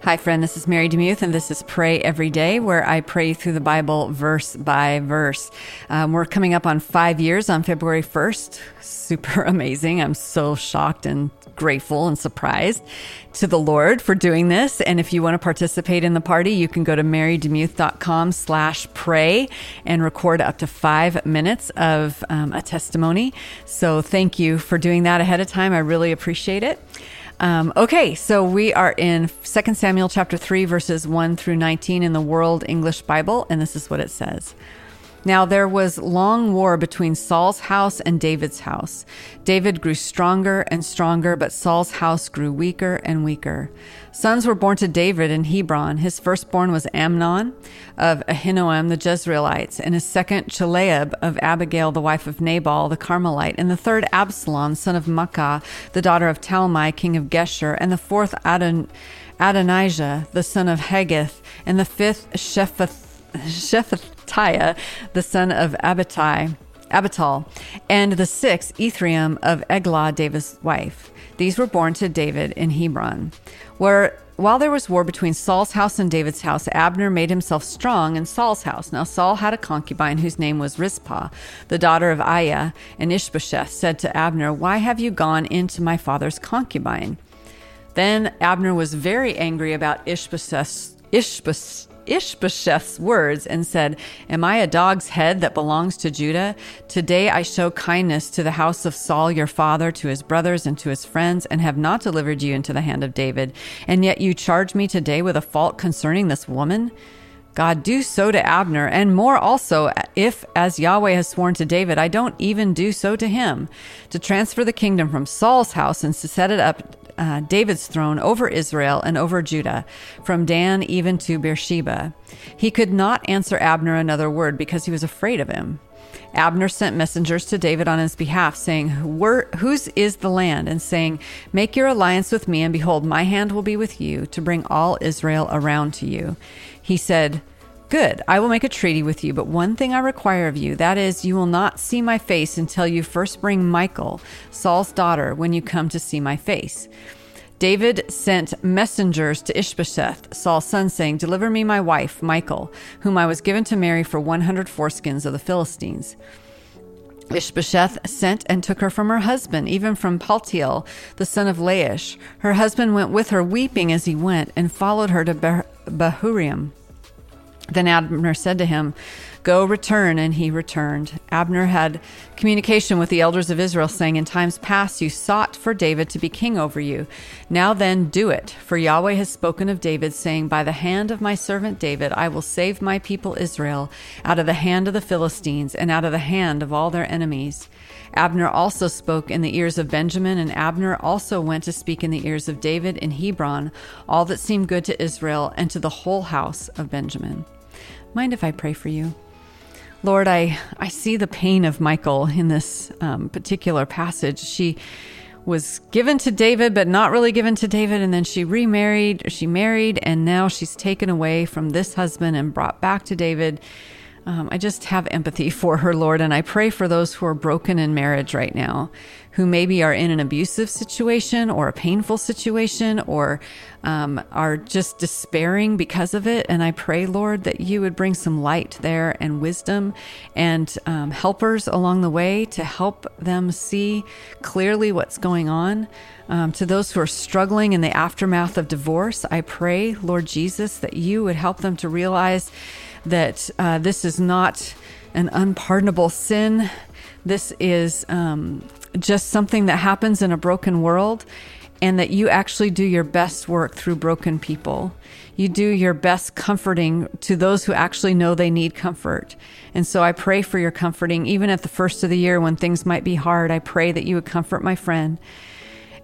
Hi, friend. This is Mary Demuth, and this is Pray Every Day, where I pray through the Bible verse by verse. Um, we're coming up on five years on February 1st. Super amazing. I'm so shocked and grateful and surprised to the Lord for doing this. And if you want to participate in the party, you can go to marydemuth.com slash pray and record up to five minutes of um, a testimony. So thank you for doing that ahead of time. I really appreciate it. Um, okay, so we are in 2 Samuel chapter 3, verses 1 through 19 in the World English Bible, and this is what it says. Now there was long war between Saul's house and David's house. David grew stronger and stronger, but Saul's house grew weaker and weaker. Sons were born to David in Hebron. His firstborn was Amnon of Ahinoam the Jezreelites, and his second Chileab of Abigail the wife of Nabal the Carmelite, and the third Absalom son of Maacah the daughter of Talmai king of Geshur, and the fourth Adon- Adonijah the son of Haggith, and the fifth Shephath Shephatiah, the son of Abitai, Abital, and the sixth Ithream of Eglah, David's wife. These were born to David in Hebron. Where while there was war between Saul's house and David's house, Abner made himself strong in Saul's house. Now Saul had a concubine whose name was Rizpah, the daughter of Aiah, and Ishbosheth said to Abner, Why have you gone into my father's concubine? Then Abner was very angry about Ishbosheth's, Ishbosheth Ishbosheth's words and said, Am I a dog's head that belongs to Judah? Today I show kindness to the house of Saul your father, to his brothers and to his friends, and have not delivered you into the hand of David. And yet you charge me today with a fault concerning this woman? God, do so to Abner, and more also, if, as Yahweh has sworn to David, I don't even do so to him, to transfer the kingdom from Saul's house and to set it up uh, David's throne over Israel and over Judah, from Dan even to Beersheba. He could not answer Abner another word because he was afraid of him. Abner sent messengers to David on his behalf, saying, Whose is the land? And saying, Make your alliance with me, and behold, my hand will be with you to bring all Israel around to you. He said, Good, I will make a treaty with you, but one thing I require of you that is, you will not see my face until you first bring Michal, Saul's daughter, when you come to see my face. David sent messengers to Ishbosheth, Saul's son, saying, Deliver me my wife, Michal, whom I was given to marry for 100 foreskins of the Philistines. Ishbosheth sent and took her from her husband, even from Paltiel, the son of Laish. Her husband went with her, weeping as he went, and followed her to Bahurim. Then Abner said to him, Go return. And he returned. Abner had communication with the elders of Israel, saying, In times past you sought for David to be king over you. Now then, do it. For Yahweh has spoken of David, saying, By the hand of my servant David, I will save my people Israel out of the hand of the Philistines and out of the hand of all their enemies. Abner also spoke in the ears of Benjamin, and Abner also went to speak in the ears of David in Hebron, all that seemed good to Israel and to the whole house of Benjamin. Mind if I pray for you? Lord, I, I see the pain of Michal in this um, particular passage. She was given to David, but not really given to David. And then she remarried, she married, and now she's taken away from this husband and brought back to David. Um, I just have empathy for her, Lord, and I pray for those who are broken in marriage right now, who maybe are in an abusive situation or a painful situation or um, are just despairing because of it. And I pray, Lord, that you would bring some light there and wisdom and um, helpers along the way to help them see clearly what's going on. Um, to those who are struggling in the aftermath of divorce, I pray, Lord Jesus, that you would help them to realize that uh, this is not an unpardonable sin. This is um, just something that happens in a broken world, and that you actually do your best work through broken people. You do your best comforting to those who actually know they need comfort. And so I pray for your comforting, even at the first of the year when things might be hard. I pray that you would comfort my friend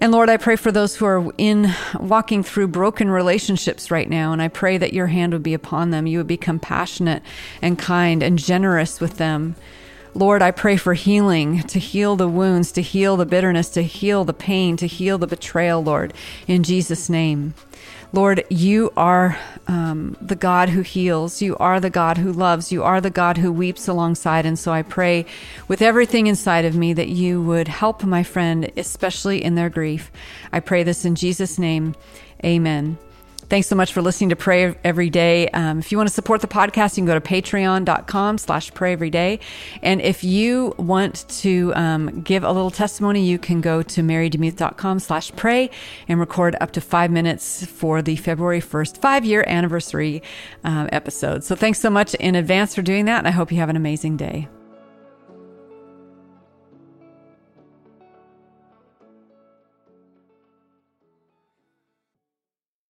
and Lord, I pray for those who are in walking through broken relationships right now. And I pray that your hand would be upon them. You would be compassionate and kind and generous with them. Lord, I pray for healing, to heal the wounds, to heal the bitterness, to heal the pain, to heal the betrayal, Lord, in Jesus' name. Lord, you are um, the God who heals. You are the God who loves. You are the God who weeps alongside. And so I pray with everything inside of me that you would help my friend, especially in their grief. I pray this in Jesus' name. Amen. Thanks so much for listening to Pray Every Day. Um, if you want to support the podcast, you can go to patreon.com slash pray every day. And if you want to um, give a little testimony, you can go to marydemuth.com slash pray and record up to five minutes for the February 1st five year anniversary um, episode. So thanks so much in advance for doing that. And I hope you have an amazing day.